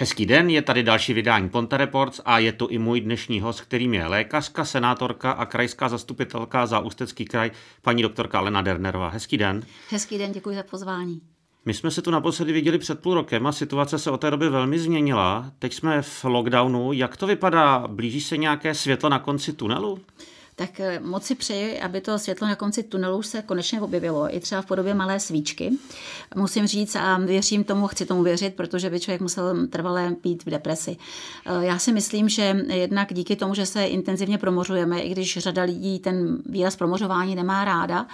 Hezký den, je tady další vydání Ponte Reports a je tu i můj dnešní host, kterým je lékařka, senátorka a krajská zastupitelka za Ústecký kraj, paní doktorka Alena Dernerová. Hezký den. Hezký den, děkuji za pozvání. My jsme se tu naposledy viděli před půl rokem a situace se od té doby velmi změnila. Teď jsme v lockdownu. Jak to vypadá? Blíží se nějaké světlo na konci tunelu? Tak eh, moc si přeji, aby to světlo na konci tunelu už se konečně objevilo, i třeba v podobě malé svíčky. Musím říct a věřím tomu, chci tomu věřit, protože by člověk musel trvalé být v depresi. Eh, já si myslím, že jednak díky tomu, že se intenzivně promořujeme, i když řada lidí ten výraz promořování nemá ráda,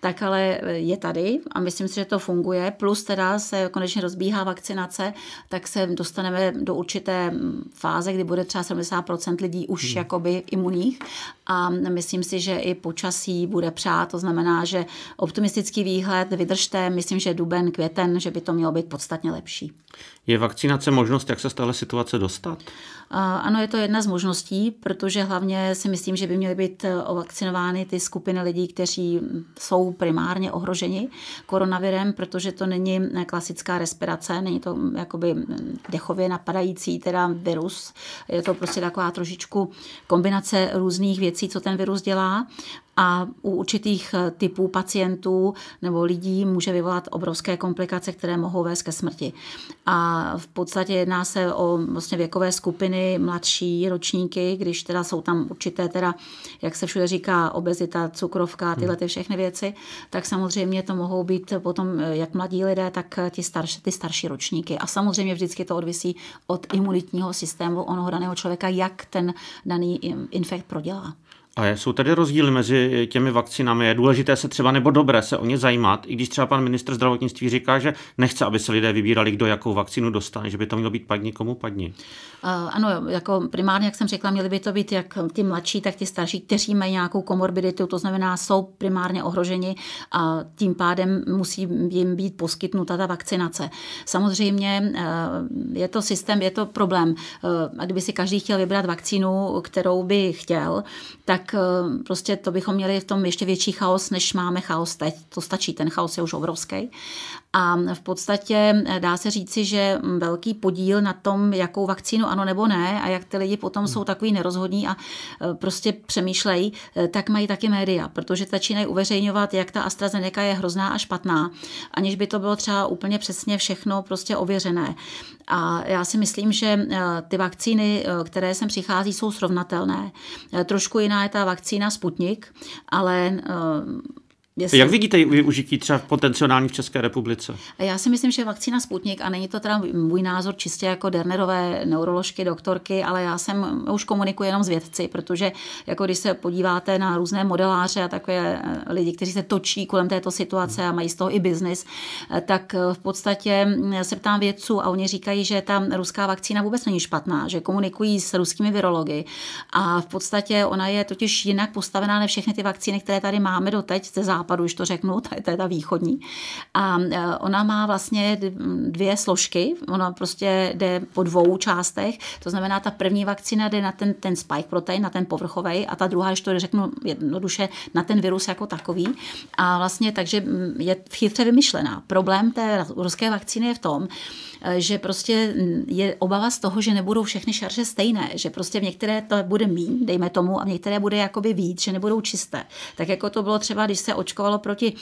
tak ale je tady a myslím si, že to funguje. Plus teda se konečně rozbíhá vakcinace, tak se dostaneme do určité fáze, kdy bude třeba 70% lidí už hmm. jakoby imunních a myslím si, že i počasí bude přát, to znamená, že optimistický výhled, vydržte, myslím, že duben, květen, že by to mělo být podstatně lepší. Je vakcinace možnost, jak se z téhle situace dostat? Ano, je to jedna z možností, protože hlavně si myslím, že by měly být eh, ovakcinovány ty skupiny lidí, kteří jsou primárně ohroženi koronavirem, protože to není eh, klasická respirace, není to jakoby dechově napadající teda virus. Je to prostě taková trošičku kombinace různých věcí, co ten virus dělá a u určitých eh, typů pacientů nebo lidí může vyvolat obrovské komplikace, které mohou vést ke smrti. A v podstatě jedná se o vlastně věkové skupiny mladší ročníky, když teda jsou tam určité teda, jak se všude říká, obezita, cukrovka, tyhle ty všechny věci, tak samozřejmě to mohou být potom eh, jak mladí lidé, tak eh, ty starší, ty starší ročníky. A samozřejmě vždycky to odvisí od imunitního systému onoho daného člověka, jak ten daný infekt prodělá. A jsou tady rozdíly mezi těmi vakcínami? Je důležité se třeba nebo dobré se o ně zajímat, i když třeba pan ministr zdravotnictví říká, že nechce, aby se lidé vybírali, kdo jakou vakcínu dostane, že by to mělo být padni komu padni. Ano, jako primárně, jak jsem řekla, měly by to být jak ty mladší, tak ty starší, kteří mají nějakou komorbiditu, to znamená, jsou primárně ohroženi a tím pádem musí jim být poskytnuta ta vakcinace. Samozřejmě eh, je to systém, je to problém. Eh, a kdyby si každý chtěl vybrat vakcínu, kterou by chtěl, tak eh, prostě to bychom měli v tom ještě větší chaos, než máme chaos teď. To stačí, ten chaos je už obrovský. A v podstatě dá se říci, že velký podíl na tom, jakou vakcínu ano nebo ne, a jak ty lidi potom jsou takový nerozhodní a e, prostě přemýšlejí, e, tak mají taky média, protože začínají uveřejňovat, jak ta AstraZeneca je hrozná a špatná, aniž by to bylo třeba úplně přesně všechno prostě ověřené. A já si myslím, že ty vakcíny, které sem přichází, jsou srovnatelné. Trošku jiná je ta vakcína Sputnik, ale Jestli... Jak vidíte využití třeba potenciální v České republice? Já si myslím, že vakcína Sputnik, a není to teda můj názor čistě jako Dernerové neuroložky, doktorky, ale já jsem už komunikuji jenom s vědci, protože jako když se podíváte na různé modeláře a takové eh, lidi, kteří se točí kolem této situace a mají z toho i biznis, eh, tak eh, v podstatě hm, se ptám vědců a oni říkají, že ta ruská vakcína vůbec není špatná, že komunikují s ruskými virology a v podstatě ona je totiž jinak postavená než všechny ty vakcíny, které tady máme doteď ze západu západu, už to řeknu, to je ta východní. A e, ona má vlastně dvě složky, ona prostě jde po dvou částech, to znamená, ta první vakcína jde na ten, ten spike protein, na ten povrchový, a ta druhá, když to řeknu jednoduše, na ten virus jako takový. A vlastně takže je chytře vymyšlená. Problém té ruské vakcíny je v tom, že prostě je obava z toho, že nebudou všechny šarže stejné, že prostě v některé to bude mín, dejme tomu, a v některé bude jakoby víc, že nebudou čisté. Tak jako to bylo třeba, když se očko očkovalo proti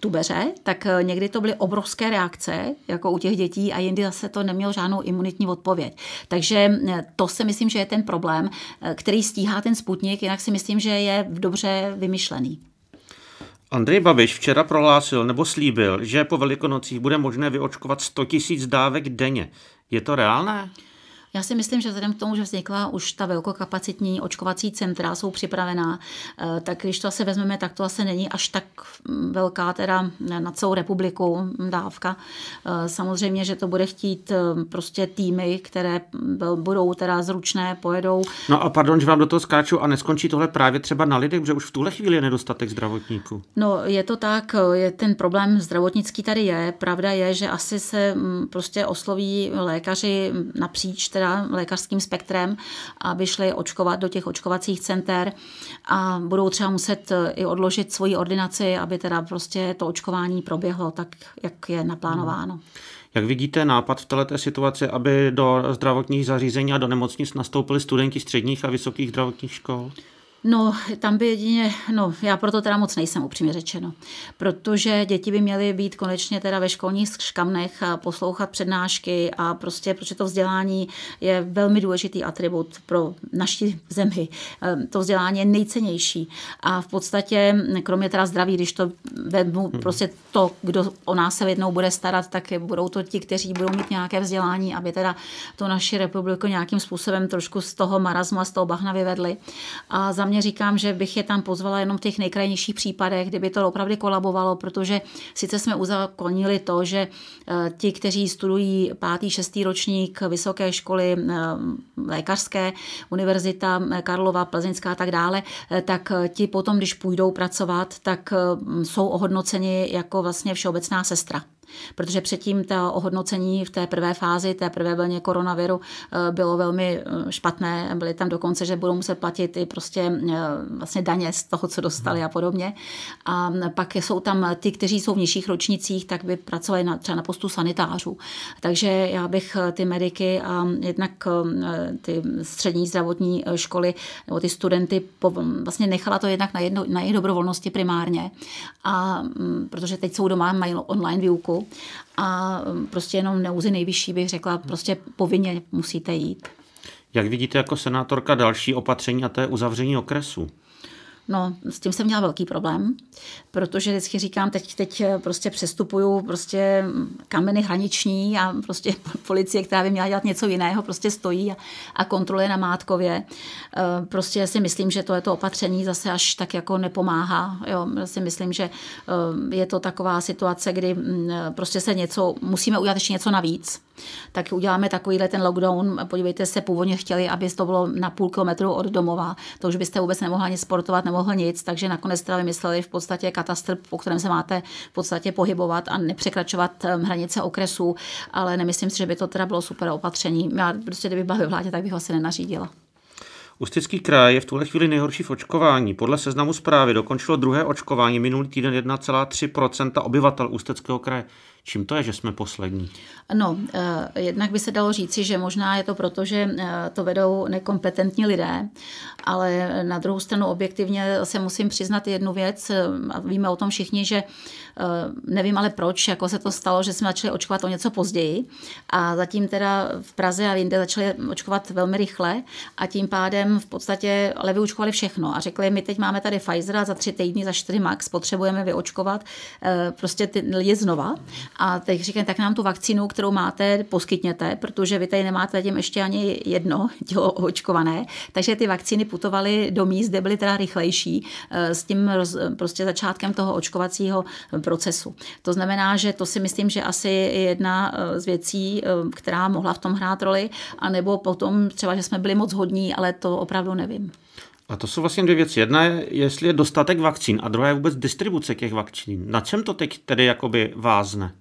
tubeře, tak eh, někdy to byly obrovské reakce, jako u těch dětí, a jindy zase to nemělo žádnou imunitní odpověď. Takže eh, to si myslím, že je ten problém, eh, který stíhá ten sputnik, jinak si myslím, že je dobře vymyšlený. Andrej Babiš včera prohlásil nebo slíbil, že po velikonocích bude možné vyočkovat 100 000 dávek denně. Je to reálné? Já si myslím, že vzhledem k tomu, že vznikla už ta velkokapacitní očkovací centra, jsou připravená, eh, tak když to asi vezmeme, tak to asi není až tak mm, velká teda na celou republiku dávka. Eh, samozřejmě, že to bude chtít eh, prostě týmy, které budou teda zručné, pojedou. No a pardon, že vám do toho skáču a neskončí tohle právě třeba na lidech, protože už v tuhle chvíli je nedostatek zdravotníků. No je to tak, je ten problém zdravotnický tady je. Pravda je, že asi se mm, prostě osloví lékaři napříč teda lékařským spektrem, aby šli očkovat do těch očkovacích center a budou třeba muset eh, i odložit svoji ordinaci, aby teda prostě to očkování proběhlo tak, jak je naplánováno. Jak vidíte nápad v této situaci, aby do zdravotních zařízení a do nemocnic nastoupili studenti středních a vysokých zdravotních škol? No, tam by jedině, no, já proto teda moc nejsem, upřímně řečeno. Protože děti by měly být konečně teda ve školních škamnech a poslouchat přednášky a prostě, protože to vzdělání je velmi důležitý atribut pro naši zemi. Ehm, to vzdělání je nejcennější a v podstatě, kromě teda zdraví, když to vezmu, hmm. prostě to, kdo o nás se jednou bude starat, tak budou to ti, kteří budou mít nějaké vzdělání, aby teda to naši republiku nějakým způsobem trošku z toho marazmu a z toho bahna vyvedli. A za mě říkám, že bych je tam pozvala jenom v těch nejkrajnějších případech, kdyby to opravdu kolabovalo, protože sice jsme uzakonili to, že eh, ti, kteří studují pátý, šestý ročník vysoké školy eh, lékařské, univerzita eh, Karlova, Plzeňská a tak dále, tak ti potom, když půjdou pracovat, tak jsou ohodnoceni jako vlastně všeobecná sestra protože předtím ta ohodnocení v té prvé fázi, té prvé vlně koronaviru eh, bylo velmi eh, špatné. Byly tam dokonce, že budou muset platit i prostě eh, vlastně daně z toho, co dostali a podobně. A pak jsou tam ty, kteří jsou v nižších ročnicích, tak by pracovali na, třeba na postu sanitářů. Takže já bych ty mediky a jednak ty střední zdravotní školy nebo ty studenty vlastně nechala to jednak na, jedno, na jejich dobrovolnosti primárně. A mm, protože teď jsou doma, mají online výuku, a um, prostě jenom neuzy nejvyšší bych řekla, prostě povinně musíte jít. Jak vidíte jako senátorka další opatření a to je uzavření okresu? No, s tím jsem měla velký problém, protože vždycky říkám, teď, teď prostě přestupuju prostě kameny hraniční a prostě policie, která by měla dělat něco jiného, prostě stojí a, a kontroluje na Mátkově. E, prostě si myslím, že to je to opatření zase až tak jako nepomáhá. Jo, já si myslím, že e, je to taková situace, kdy prostě se něco, musíme udělat ještě něco navíc tak uděláme takovýhle ten lockdown. Podívejte se, původně chtěli, aby to bylo na půl kilometru od domova. To už byste vůbec nemohla ani sportovat, nemohl nic, takže nakonec teda vymysleli v podstatě katastr, po kterém se máte v podstatě pohybovat a nepřekračovat ehm, hranice okresů, ale nemyslím si, že by to teda bylo super opatření. Já prostě, kdyby byla vládě, tak bych ho asi nenařídila. Ústecký kraj je v tuhle chvíli nejhorší v očkování. Podle seznamu zprávy dokončilo druhé očkování minulý týden 1,3% obyvatel Ústeckého kraje. Čím to je, že jsme poslední? No, eh, jednak by se dalo říci, že možná je to proto, že eh, to vedou nekompetentní lidé, ale na druhou stranu objektivně se musím přiznat jednu věc, eh, a víme o tom všichni, že nevím ale proč, jako se to stalo, že jsme začali očkovat o něco později a zatím teda v Praze a jinde začali očkovat velmi rychle a tím pádem v podstatě ale vyučkovali všechno a řekli, my teď máme tady Pfizer a za tři týdny, za čtyři max potřebujeme vyočkovat prostě ty lidi znova a teď říkám, tak nám tu vakcínu, kterou máte, poskytněte, protože vy tady nemáte zatím ještě ani jedno tělo očkované. Takže ty vakcíny putovaly do míst, kde byly teda rychlejší eh, s tím roz, prostě začátkem toho očkovacího procesu. To znamená, že to si myslím, že asi je jedna eh, z věcí, eh, která mohla v tom hrát roli, anebo potom třeba, že jsme byli moc hodní, ale to opravdu nevím. A to jsou vlastně dvě věci. Jedna je, jestli je dostatek vakcín a druhá je vůbec distribuce těch vakcín. Na čem to teď tedy jakoby vázne?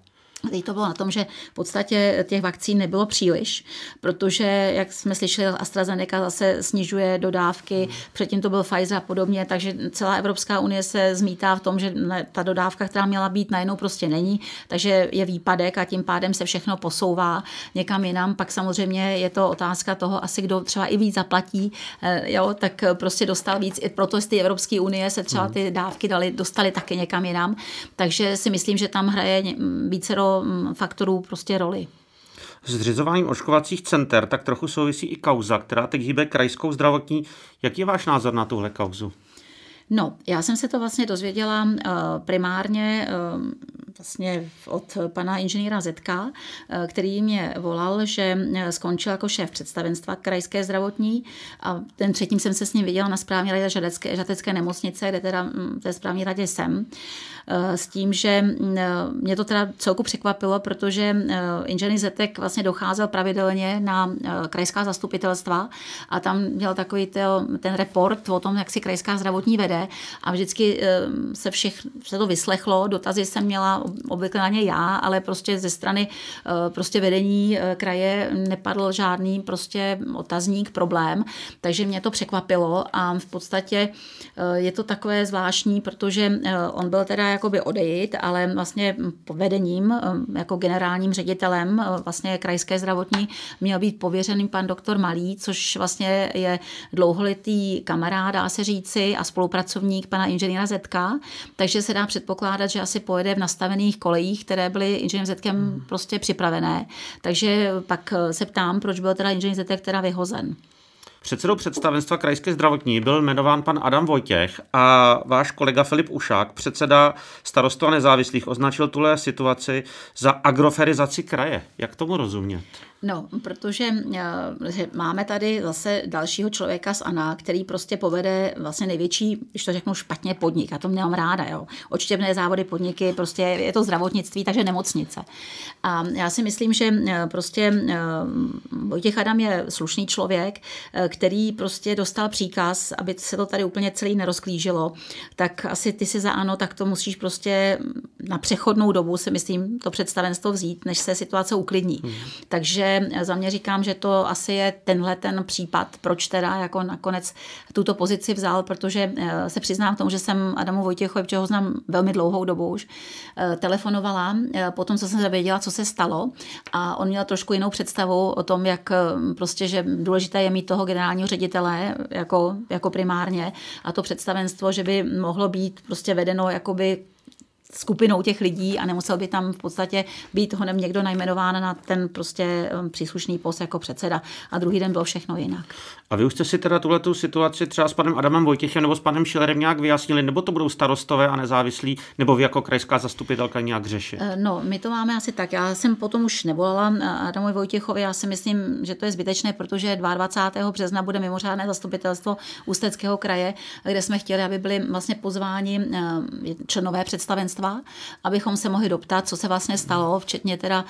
Teď to bylo na tom, že v podstatě těch vakcín nebylo příliš, protože, jak jsme slyšeli, AstraZeneca zase snižuje dodávky, předtím to byl Pfizer a podobně, takže celá Evropská unie se zmítá v tom, že ta dodávka, která měla být, najednou prostě není, takže je výpadek a tím pádem se všechno posouvá někam jinam. Pak samozřejmě je to otázka toho, asi kdo třeba i víc zaplatí, eh, jo, tak prostě dostal víc. I proto z té Evropské unie se třeba ty dávky dali, dostali taky někam jinam. Takže si myslím, že tam hraje více Mm, faktorů prostě roli. S zřizováním očkovacích center tak trochu souvisí i kauza, která teď hýbe krajskou zdravotní. Jaký je váš názor na tuhle kauzu? No, já jsem se to vlastně dozvěděla uh, primárně uh, vlastně od pana inženýra Zetka, uh, který mě volal, že skončil jako šéf představenstva krajské zdravotní a ten třetím jsem se s ním viděla na správní radě žatecké, žatecké nemocnice, kde teda mm, v té správní radě jsem. Eh, s tím, že mm, eh, mě to teda celku překvapilo, protože eh, inženýr Zetek vlastně docházel pravidelně na krajská zastupitelstva a tam měl takový ten report o tom, jak si krajská zdravotní vede a vždycky se všech se to vyslechlo, dotazy jsem měla obvykle na ně já, ale prostě ze strany prostě vedení kraje nepadl žádný prostě otazník, problém, takže mě to překvapilo a v podstatě je to takové zvláštní, protože on byl teda jakoby odejít, ale vlastně vedením jako generálním ředitelem vlastně krajské zdravotní měl být pověřený pan doktor Malý, což vlastně je dlouholetý kamarád, dá se říci, a spolupracovník pana inženýra Zetka, takže se dá předpokládat, že asi pojede v nastavených kolejích, které byly inženýrem Zetkem hmm. prostě připravené. Takže pak se ptám, proč byl teda inženýr Zetek teda vyhozen. Předsedou představenstva krajské zdravotní byl jmenován pan Adam Vojtěch a váš kolega Filip Ušák, předseda starostu a nezávislých, označil tuhle situaci za agroferizaci kraje. Jak tomu rozumět? No, protože eh, máme tady zase dalšího člověka z ANA, který prostě povede vlastně největší, když to řeknu špatně, podnik. Já to nemám ráda, jo. Očtěvné závody, podniky, prostě je to zdravotnictví, takže nemocnice. A já si myslím, že eh, prostě eh, Vojtěch Adam je slušný člověk, který prostě dostal příkaz, aby se to tady úplně celý nerozklížilo, tak asi ty si za ANO, tak to musíš prostě na přechodnou dobu, si myslím, to představenstvo vzít, než se situace uklidní. Hmm. Takže za mě říkám, že to asi je tenhle ten případ, proč teda jako nakonec tuto pozici vzal, protože eh, se přiznám k tomu, že jsem Adamu Vojtěchovi, protože ho znám velmi dlouhou dobu už, eh, telefonovala eh, potom, co jsem se věděla, co se stalo a on měl trošku jinou představu o tom, jak prostě, že důležité je mít toho generálního ředitele jako, jako primárně a to představenstvo, že by mohlo být prostě vedeno jakoby skupinou těch lidí a nemusel by tam v podstatě být honem někdo najmenován na ten prostě um, příslušný post jako předseda. A druhý den bylo všechno jinak. A vy už jste si teda tuhle situaci třeba s panem Adamem Vojtěchem nebo s panem Šilerem nějak vyjasnili, nebo to budou starostové a nezávislí, nebo vy jako krajská zastupitelka nějak řešit? Eh, no, my to máme asi tak. Já jsem potom už nevolala eh, Adamovi Vojtěchovi, já si myslím, že to je zbytečné, protože 22. března bude mimořádné zastupitelstvo Ústeckého kraje, kde jsme chtěli, aby byli vlastně pozváni eh, členové představenstva, abychom se mohli doptat, co se vlastně stalo, včetně teda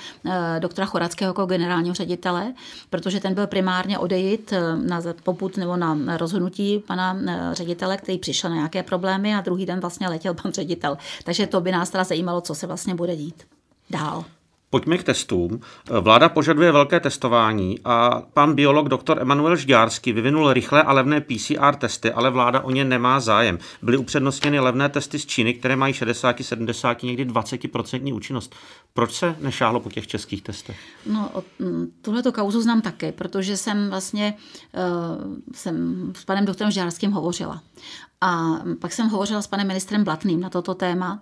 doktora Chorackého jako generálního ředitele, protože ten byl primárně odejít na poput nebo na rozhodnutí pana eh, ředitele, který přišel na nějaké problémy a druhý den vlastně letěl pan ředitel. Takže to by nás teda zajímalo, co se vlastně bude dít dál. Pojďme k testům. Vláda požaduje velké testování a pan biolog dr. Emanuel Žďárský vyvinul rychlé a levné PCR testy, ale vláda o ně nemá zájem. Byly upřednostněny levné testy z Číny, které mají 60, 70, někdy 20% účinnost. Proč se nešáhlo po těch českých testech? No, tuhle to kauzu znám také, protože jsem vlastně uh, jsem s panem doktorem Žďárským hovořila. A pak jsem hovořila s panem ministrem Blatným na toto téma,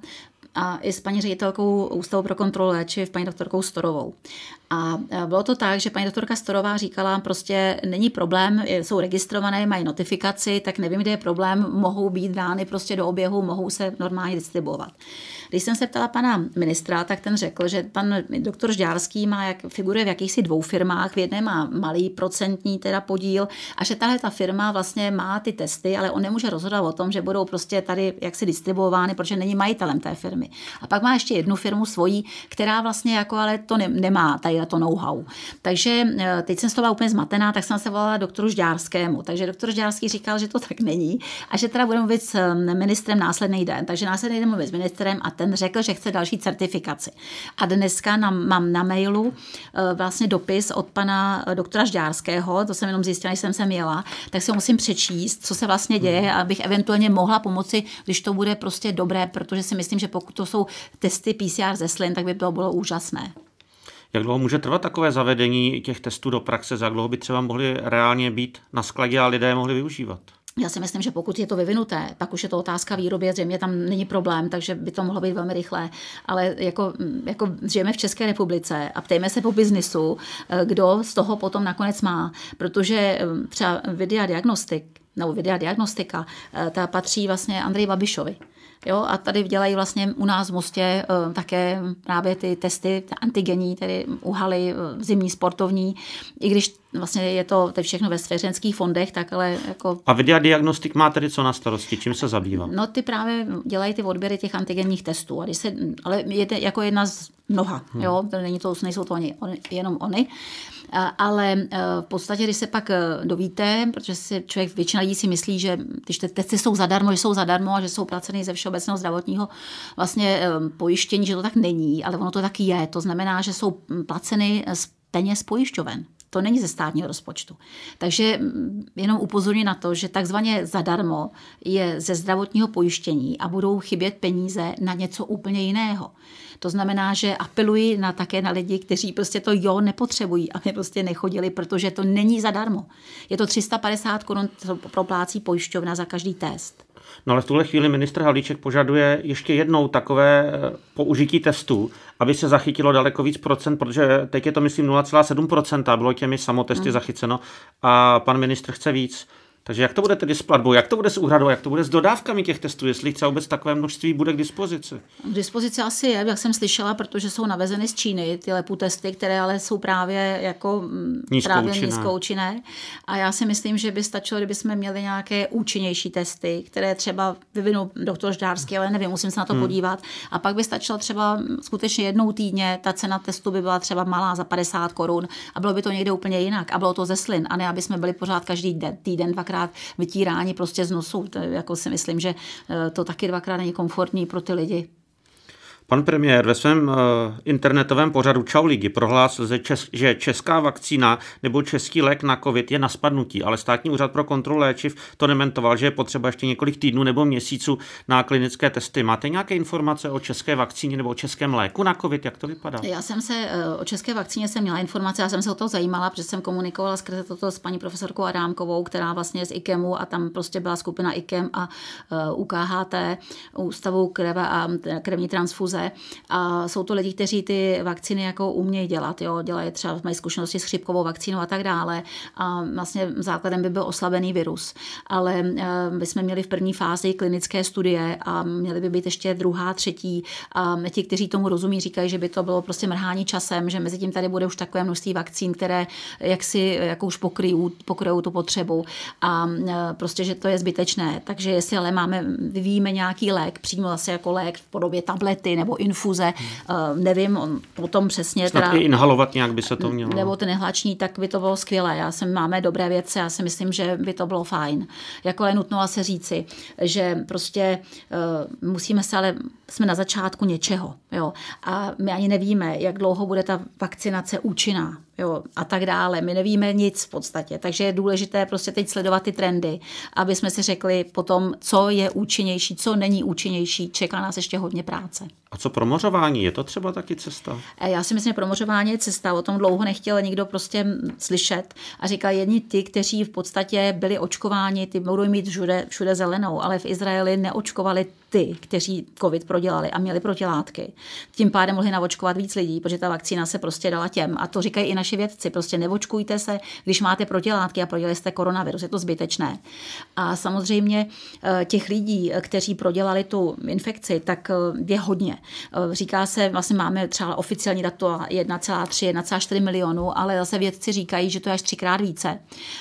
a i s paní ředitelkou Ústavu pro kontrolu léčiv, paní doktorkou Storovou. A bylo to tak, že paní doktorka Storová říkala, prostě není problém, jsou registrované, mají notifikaci, tak nevím, kde je problém, mohou být dány prostě do oběhu, mohou se normálně distribuovat. Když jsem se ptala pana ministra, tak ten řekl, že pan doktor Žďárský má jak, figuruje v jakýchsi dvou firmách, v jedné má malý procentní teda podíl a že tahle ta firma vlastně má ty testy, ale on nemůže rozhodovat o tom, že budou prostě tady jaksi distribuovány, protože není majitelem té firmy. A pak má ještě jednu firmu svojí, která vlastně jako ale to ne, nemá tady to know-how. Takže eh, teď jsem z toho úplně zmatená, tak jsem se volala doktoru Žďárskému. Takže doktor Žďárský říkal, že to tak není a že teda budeme mluvit s eh, ministrem následný den. Takže následný den mluvit s ministrem a ten řekl, že chce další certifikaci. A dneska na, mám na mailu eh, vlastně dopis od pana doktora Žďárského, to jsem jenom zjistila, když jsem sem jela, tak si ho musím přečíst, co se vlastně děje, mhm. abych eventuálně mohla pomoci, když to bude prostě dobré, protože si myslím, že pokud to jsou testy PCR ze slin, tak by to bylo úžasné. Jak dlouho může trvat takové zavedení těch testů do praxe? Za dlouho by třeba mohly reálně být na skladě a lidé mohli využívat? Já si myslím, že pokud je to vyvinuté, pak už je to otázka výroby, zřejmě tam není problém, takže by to mohlo být velmi rychlé. Ale jako, jako žijeme v České republice a ptejme se po biznisu, eh, kdo z toho potom nakonec má. Protože eh, třeba videa diagnostik, nebo videa diagnostika, eh, ta patří vlastně Andrej Babišovi. Jo, a tady dělají vlastně u nás v Mostě uh, také právě ty testy antigenní, tedy uhaly uh, zimní sportovní, i když vlastně je to teď všechno ve svěřenských fondech, tak ale jako... A Vidia Diagnostik má tedy co na starosti? Čím se zabývá? No ty právě dělají ty odběry těch antigenních testů. A když se, ale je to jako jedna z mnoha, hmm. jo, není to, nejsou to oni, oni, jenom oni, ale e, v podstatě, když se pak e, dovíte, protože si člověk, většina lidí si myslí, že když ty testy jsou zadarmo, že jsou zadarmo a že jsou placeny ze všeobecného zdravotního vlastně e, pojištění, že to tak není, ale ono to tak je. To znamená, že jsou placeny z peněz pojišťoven. To není ze státního rozpočtu. Takže jenom upozorňuji na to, že takzvaně zadarmo je ze zdravotního pojištění a budou chybět peníze na něco úplně jiného. To znamená, že apeluji na, také na lidi, kteří prostě to jo nepotřebují, aby prostě nechodili, protože to není zadarmo. Je to 350 korun, co proplácí pojišťovna za každý test. No ale v tuhle chvíli ministr Halíček požaduje ještě jednou takové eh, použití testů, aby se zachytilo daleko víc procent, protože teď je to myslím 0,7%, bylo těmi samotesty hmm. zachyceno a pan ministr chce víc. Takže jak to bude tedy s platbou, jak to bude s úhradou, jak to bude s dodávkami těch testů, jestli třeba vůbec takové množství bude k dispozici? K dispozici asi je, jak jsem slyšela, protože jsou navezeny z Číny ty lepu testy, které ale jsou právě jako mm, právě nízkoučinné. A já si myslím, že by stačilo, kdyby jsme měli nějaké účinnější testy, které třeba vyvinul doktor Ždárský, ale nevím, musím se na to hmm. podívat. A pak by stačilo třeba skutečně jednou týdně, ta cena testu by byla třeba malá za 50 korun a bylo by to někde úplně jinak. A bylo to ze slin, a ne aby jsme byli pořád každý den, týden, dvakrát dvakrát vytírání prostě z nosu. To, jako si myslím, že eh, to taky dvakrát není komfortní pro ty lidi. Pan premiér ve svém uh, internetovém pořadu Čau lidi prohlásil, že česká vakcína nebo český lék na COVID je na spadnutí, ale státní úřad pro kontrolu léčiv to nementoval, že je potřeba ještě několik týdnů nebo měsíců na klinické testy. Máte nějaké informace o české vakcíně nebo o českém léku na COVID? Jak to vypadá? Já jsem se uh, o české vakcíně jsem měla informace, já jsem se o to zajímala, protože jsem komunikovala skrze toto s paní profesorkou Adámkovou, která vlastně z IKEMu a tam prostě byla skupina IKEM a uh, UKHT, Ústavu kreve a krevní transfuze krize a jsou to lidi, kteří ty vakcíny jako umějí dělat, jo, dělají třeba, mají zkušenosti s chřipkovou vakcínou a tak dále. A vlastně základem by byl oslabený virus. Ale eh, my jsme měli v první fázi klinické studie a měly by být ještě druhá, třetí. A ti, kteří tomu rozumí, říkají, že by to bylo prostě mrhání časem, že mezi tím tady bude už takové množství vakcín, které jaksi jako už pokryjou, pokryjou tu potřebu. A eh, prostě, že to je zbytečné. Takže jestli ale máme, vyvíjíme nějaký lék, přímo zase jako lék v podobě tablety nebo infuze, hmm. nevím, on potom přesně. Snad teda, i inhalovat nějak by se to mělo. Nebo ten inhalační, tak by to bylo skvělé. Já jsem, máme dobré věci, já si myslím, že by to bylo fajn. Jako je nutno asi říci, že prostě uh, musíme se ale, jsme na začátku něčeho. Jo? A my ani nevíme, jak dlouho bude ta vakcinace účinná jo, a tak dále. My nevíme nic v podstatě, takže je důležité prostě teď sledovat ty trendy, aby jsme si řekli potom, co je účinnější, co není účinnější. Čeká nás ještě hodně práce. A co promořování? Je to třeba taky cesta? E, já si myslím, že promořování je cesta. O tom dlouho nechtěl nikdo prostě slyšet. A říkal, jedni ty, kteří v podstatě byli očkováni, ty budou mít všude, všude zelenou, ale v Izraeli neočkovali ty, kteří COVID prodělali a měli protilátky. Tím pádem mohli navočkovat víc lidí, protože ta vakcína se prostě dala těm. A to říkají i naši vědci. Prostě nevočkujte se, když máte protilátky a prodělali jste koronavirus. Je to zbytečné. A samozřejmě e, těch lidí, kteří prodělali tu infekci, tak e, je hodně. Eh, říká se, vlastně máme třeba oficiální dato 1,3, 1,4 milionů, ale zase vědci říkají, že to je až třikrát více.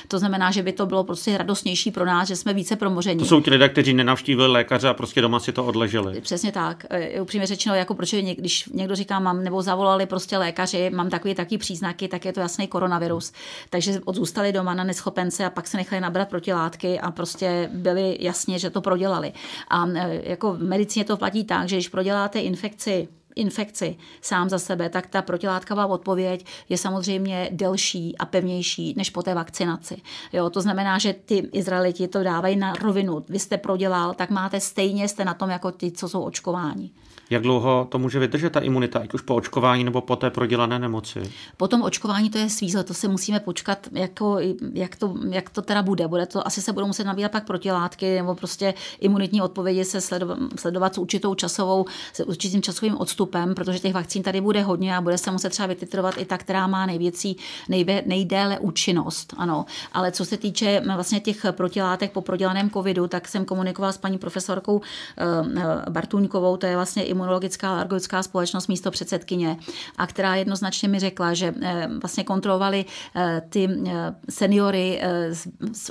To znamená, že by to bylo prostě radostnější pro nás, že jsme více promoření. To jsou ti lidé, kteří nenavštívili lékaře a prostě doma si to odleželi. Přesně tak. Eh, upřímně řečeno, jako proč, když někdo říká, mám, nebo zavolali prostě lékaři, mám takový taky příznaky, tak je to jasný koronavirus. Takže odzůstali doma na neschopence a pak se nechali nabrat protilátky a prostě byli jasně, že to prodělali. A eh, jako v medicíně to platí tak, že když proděláte infekci infekci sám za sebe, tak ta protilátková odpověď je samozřejmě delší a pevnější než po té vakcinaci. Jo, to znamená, že ty Izraeliti to dávají na rovinu. Vy jste prodělal, tak máte stejně, jste na tom jako ty, co jsou očkováni. Jak dlouho to může vydržet ta imunita, ať už po očkování nebo po té prodělané nemoci? Po tom očkování to je svízle, to se musíme počkat, jako, jak, to, jak to teda bude. bude to, asi se budou muset nabírat pak protilátky nebo prostě imunitní odpovědi se sledovat, sledovat s určitou časovou, s určitým časovým odstupem, protože těch vakcín tady bude hodně a bude se muset třeba vytitrovat i ta, která má největší, nejvě, nejdéle účinnost. Ano. Ale co se týče vlastně těch protilátek po prodělaném covidu, tak jsem komunikovala s paní profesorkou uh, Bartuňkovou, to je vlastně imun imunologická alergická společnost místo předsedkyně a která jednoznačně mi řekla, že vlastně kontrolovali ty seniory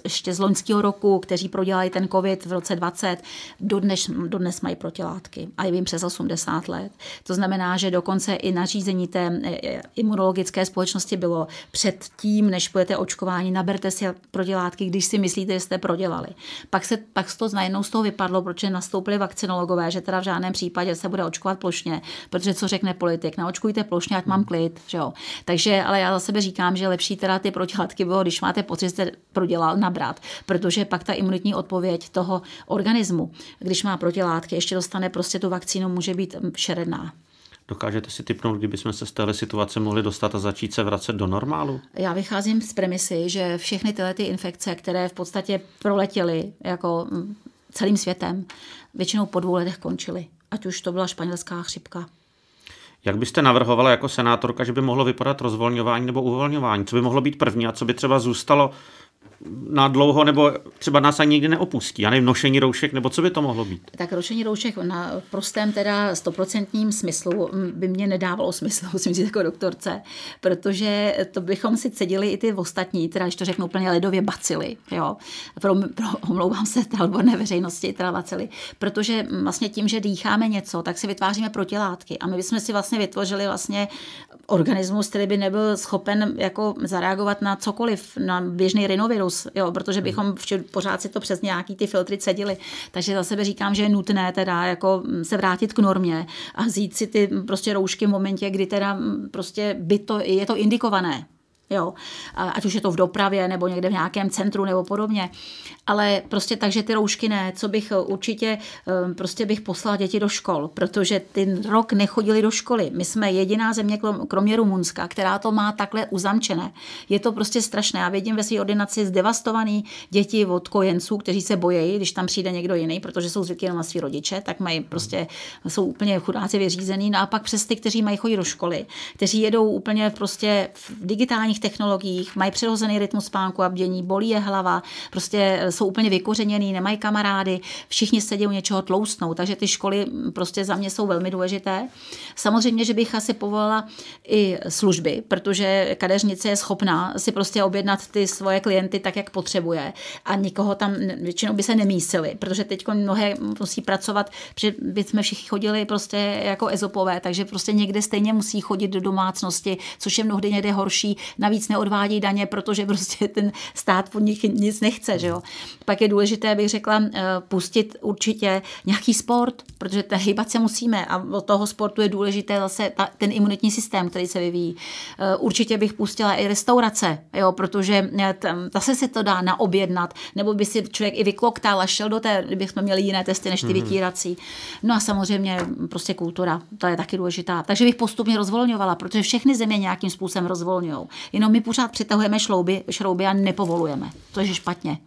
ještě z loňského roku, kteří prodělali ten covid v roce 20, dodnes, dodnes mají protilátky a je jim přes 80 let. To znamená, že dokonce i nařízení té imunologické společnosti bylo před tím, než budete očkování, naberte si protilátky, když si myslíte, že jste prodělali. Pak se pak to najednou z toho vypadlo, protože nastoupili vakcinologové, že teda v žádném případě se bude očkovat plošně, protože co řekne politik, naočkujte plošně, ať mám klid. Že jo. Takže, ale já za sebe říkám, že lepší teda ty protilátky bylo, když máte pocit, že jste prodělal, nabrat, protože pak ta imunitní odpověď toho organismu, když má protilátky, ještě dostane prostě tu vakcínu, může být šeredná. Dokážete si typnout, kdybychom se z téhle situace mohli dostat a začít se vracet do normálu? Já vycházím z premisy, že všechny tyhle ty infekce, které v podstatě proletěly jako mm, celým světem, většinou po dvou letech končily. Ať už to byla španělská chřipka. Jak byste navrhovala jako senátorka, že by mohlo vypadat rozvolňování nebo uvolňování? Co by mohlo být první a co by třeba zůstalo na dlouho, nebo třeba nás ani nikdy neopustí. Já nevím, nošení roušek, nebo co by to mohlo být? Tak nošení roušek na prostém teda stoprocentním smyslu by mě nedávalo smysl, musím říct jako doktorce, protože to bychom si cedili i ty ostatní, teda když to řeknu úplně ledově bacily, jo. Pro, pro, omlouvám se té odborné veřejnosti, teda bacily, protože vlastně tím, že dýcháme něco, tak si vytváříme protilátky a my bychom si vlastně vytvořili vlastně organismus, který by nebyl schopen jako zareagovat na cokoliv, na běžný rinovirus, jo, protože hmm. bychom včer, pořád si to přes nějaký ty filtry cedili. Takže za sebe říkám, že je nutné teda jako se vrátit k normě a vzít si ty prostě roušky v momentě, kdy teda prostě by to, je to indikované. Jo, ať už je to v dopravě nebo někde v nějakém centru nebo podobně. Ale prostě takže ty roušky ne, co bych určitě, eh, prostě bych poslala děti do škol, protože ty rok nechodili do školy. My jsme jediná země, kromě Rumunska, která to má takhle uzamčené. Je to prostě strašné. Já vidím ve své ordinaci zdevastovaný děti od kojenců, kteří se bojí, když tam přijde někdo jiný, protože jsou zvyklí na svý rodiče, tak mají prostě, jsou úplně chudáci vyřízený. No a pak přes ty, kteří mají chodit do školy, kteří jedou úplně prostě v digitálních technologiích, mají přirozený rytmus spánku a bdění, bolí je hlava, prostě jsou úplně vykořeněný, nemají kamarády, všichni sedí u něčeho tloustnou, takže ty školy prostě za mě jsou velmi důležité. Samozřejmě, že bych asi povolila i služby, protože kadeřnice je schopná si prostě objednat ty svoje klienty tak, jak potřebuje a nikoho tam většinou by se nemísili, protože teď mnohé musí pracovat, protože jsme všichni chodili prostě jako ezopové, takže prostě někde stejně musí chodit do domácnosti, což je mnohdy někde horší. Navíc neodvádí daně, protože prostě ten stát po nich nic nechce. Že jo? Pak je důležité, bych řekla, eh, pustit určitě nějaký sport, protože hýbat se musíme a od toho sportu je důležité zase ta, ten imunitní systém, který se vyvíjí. Eh, určitě bych pustila i restaurace, jo, protože eh, zase se to dá naobjednat, nebo by si člověk i vykloktal a šel do té, kdybychom měli jiné testy než ty mm-hmm. vytírací. No a samozřejmě prostě kultura, to je taky důležitá. Takže bych postupně rozvolňovala, protože všechny země nějakým způsobem rozvolňují. Jenom my pořád přitahujeme šlouby, šrouby a nepovolujeme. To je špatně.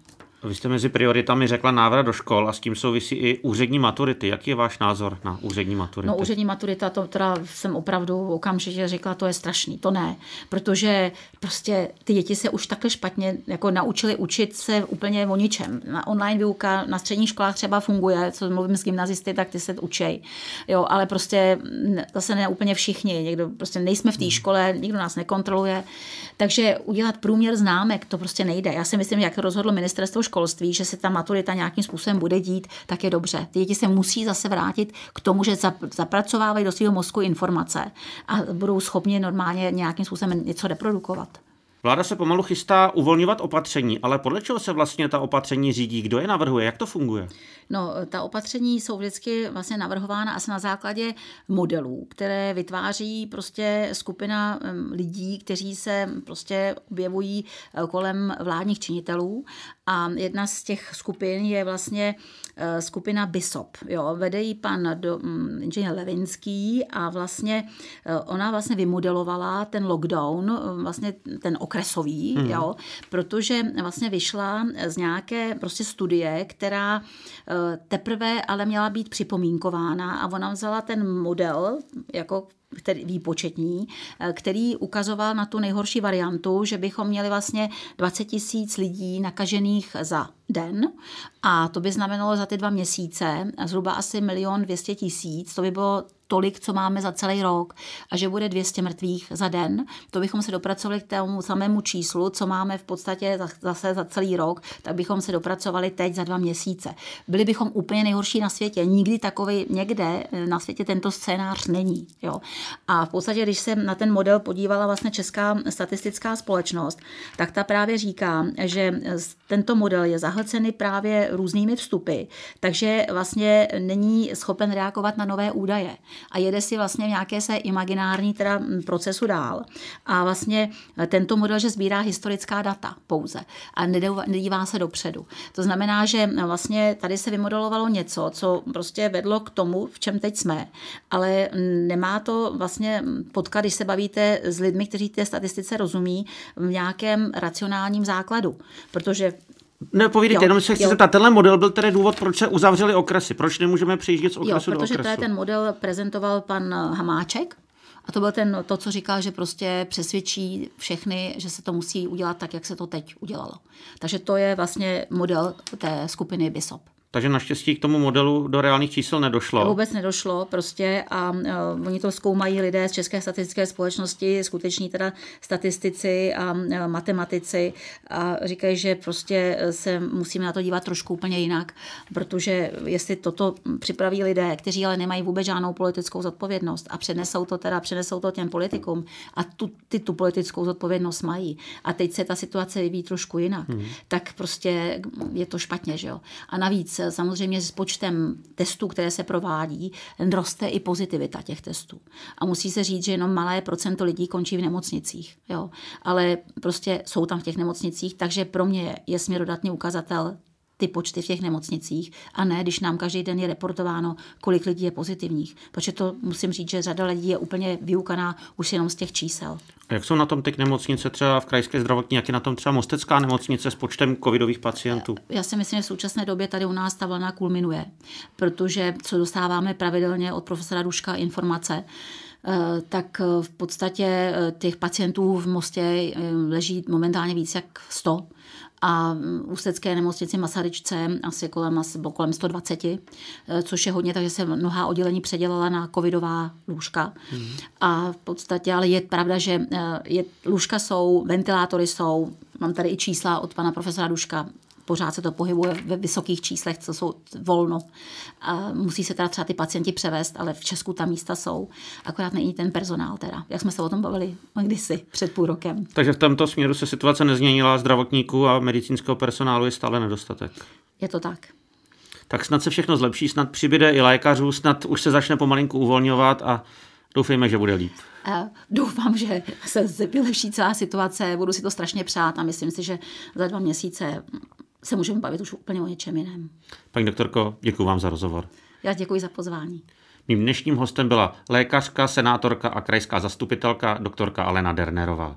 Vy jste mezi prioritami řekla návrat do škol a s tím souvisí i úřední maturity. Jaký je váš názor na úřední maturity? No úřední maturita, to teda jsem opravdu okamžitě řekla, to je strašný, to ne. Protože prostě ty děti se už takhle špatně jako naučili učit se úplně o ničem. Na online výuka na středních školách třeba funguje, co mluvím s gymnazisty, tak ty se učej. Jo, ale prostě zase ne úplně všichni. Někdo, prostě nejsme v té hmm. škole, nikdo nás nekontroluje. Takže udělat průměr známek, to prostě nejde. Já si myslím, jak rozhodlo ministerstvo školství, že se ta maturita nějakým způsobem bude dít, tak je dobře. Ty děti se musí zase vrátit k tomu, že zapracovávají do svého mozku informace a budou schopni normálně nějakým způsobem něco reprodukovat. Vláda se pomalu chystá uvolňovat opatření, ale podle čeho se vlastně ta opatření řídí? Kdo je navrhuje? Jak to funguje? No, ta opatření jsou vždycky vlastně navrhována asi na základě modelů, které vytváří prostě skupina lidí, kteří se prostě objevují e, kolem vládních činitelů. A jedna z těch skupin je vlastně e, skupina BISOP. Jo. Vede ji pan do, um, inženýr Levinský a vlastně e, ona vlastně vymodelovala ten lockdown, vlastně ten okresový, mm. jo, protože vlastně vyšla z nějaké prostě studie, která teprve ale měla být připomínkována a ona vzala ten model jako který, výpočetní, eh, který ukazoval na tu nejhorší variantu, že bychom měli vlastně 20 tisíc lidí nakažených za den a to by znamenalo za ty dva měsíce zhruba asi milion 200 tisíc, to by bylo tolik, co máme za celý rok a že bude 200 mrtvých za den, to bychom se dopracovali k tomu samému číslu, co máme v podstatě zase za celý rok, tak bychom se dopracovali teď za dva měsíce. Byli bychom úplně nejhorší na světě. Nikdy takový někde na světě tento scénář není. Jo. A v podstatě, když se na ten model podívala vlastně Česká statistická společnost, tak ta právě říká, že tento model je zahlcený právě různými vstupy, takže vlastně není schopen reagovat na nové údaje a jede si vlastně v nějaké se imaginární teda procesu dál. A vlastně tento model, že sbírá historická data pouze a nedívá se dopředu. To znamená, že vlastně tady se vymodelovalo něco, co prostě vedlo k tomu, v čem teď jsme, ale nemá to vlastně potkat, když se bavíte s lidmi, kteří té statistice rozumí, v nějakém racionálním základu. Protože ne, povídejte, jenom se chci zeptat, tenhle model byl tedy důvod, proč se uzavřeli okresy, proč nemůžeme přejíždět z okresu jo, protože do okresu? ten model prezentoval pan Hamáček, a to byl ten, to, co říkal, že prostě přesvědčí všechny, že se to musí udělat tak, jak se to teď udělalo. Takže to je vlastně model té skupiny BISOP. Takže naštěstí k tomu modelu do reálných čísel nedošlo. Vůbec nedošlo prostě a uh, oni to zkoumají lidé z České statistické společnosti, skuteční teda statistici a uh, matematici a říkají, že prostě se musíme na to dívat trošku úplně jinak, protože jestli toto připraví lidé, kteří ale nemají vůbec žádnou politickou zodpovědnost a přenesou to teda, přenesou to těm politikům a tu, ty tu politickou zodpovědnost mají a teď se ta situace vyvíjí trošku jinak, hmm. tak prostě je to špatně, že jo. A navíc samozřejmě s počtem testů, které se provádí, roste i pozitivita těch testů. A musí se říct, že jenom malé procento lidí končí v nemocnicích. Jo. Ale prostě jsou tam v těch nemocnicích, takže pro mě je směrodatný ukazatel ty počty v těch nemocnicích a ne, když nám každý den je reportováno, kolik lidí je pozitivních. Protože to musím říct, že řada lidí je úplně vyukaná už jenom z těch čísel. A jak jsou na tom teď nemocnice třeba v krajské zdravotní, jak je na tom třeba Mostecká nemocnice s počtem covidových pacientů? Já si myslím, že v současné době tady u nás ta vlna kulminuje, protože co dostáváme pravidelně od profesora Duška informace, eh, tak v podstatě eh, těch pacientů v Mostě eh, leží momentálně víc jak 100 a ústecké nemocnici Masaryčce asi kolem, asi kolem 120, eh, což je hodně, takže se mnoha oddělení předělala na covidová lůžka. Hmm. A v podstatě, ale je pravda, že eh, je, lůžka jsou, ventilátory jsou, mám tady i čísla od pana profesora Duška, pořád se to pohybuje ve vysokých číslech, co jsou volno. A musí se teda třeba ty pacienti převést, ale v Česku tam místa jsou. Akorát není ten personál teda, jak jsme se o tom bavili kdysi před půl rokem. Takže v tomto směru se situace nezměnila, zdravotníků a medicínského personálu je stále nedostatek. Je to tak. Tak snad se všechno zlepší, snad přibyde i lékařů, snad už se začne pomalinku uvolňovat a doufejme, že bude líp. Doufám, že se vylepší celá situace, budu si to strašně přát a myslím si, že za dva měsíce se můžeme bavit už úplně o něčem jiném. Paní doktorko, děkuji vám za rozhovor. Já děkuji za pozvání. Mým dnešním hostem byla lékařka, senátorka a krajská zastupitelka doktorka Alena Dernerová.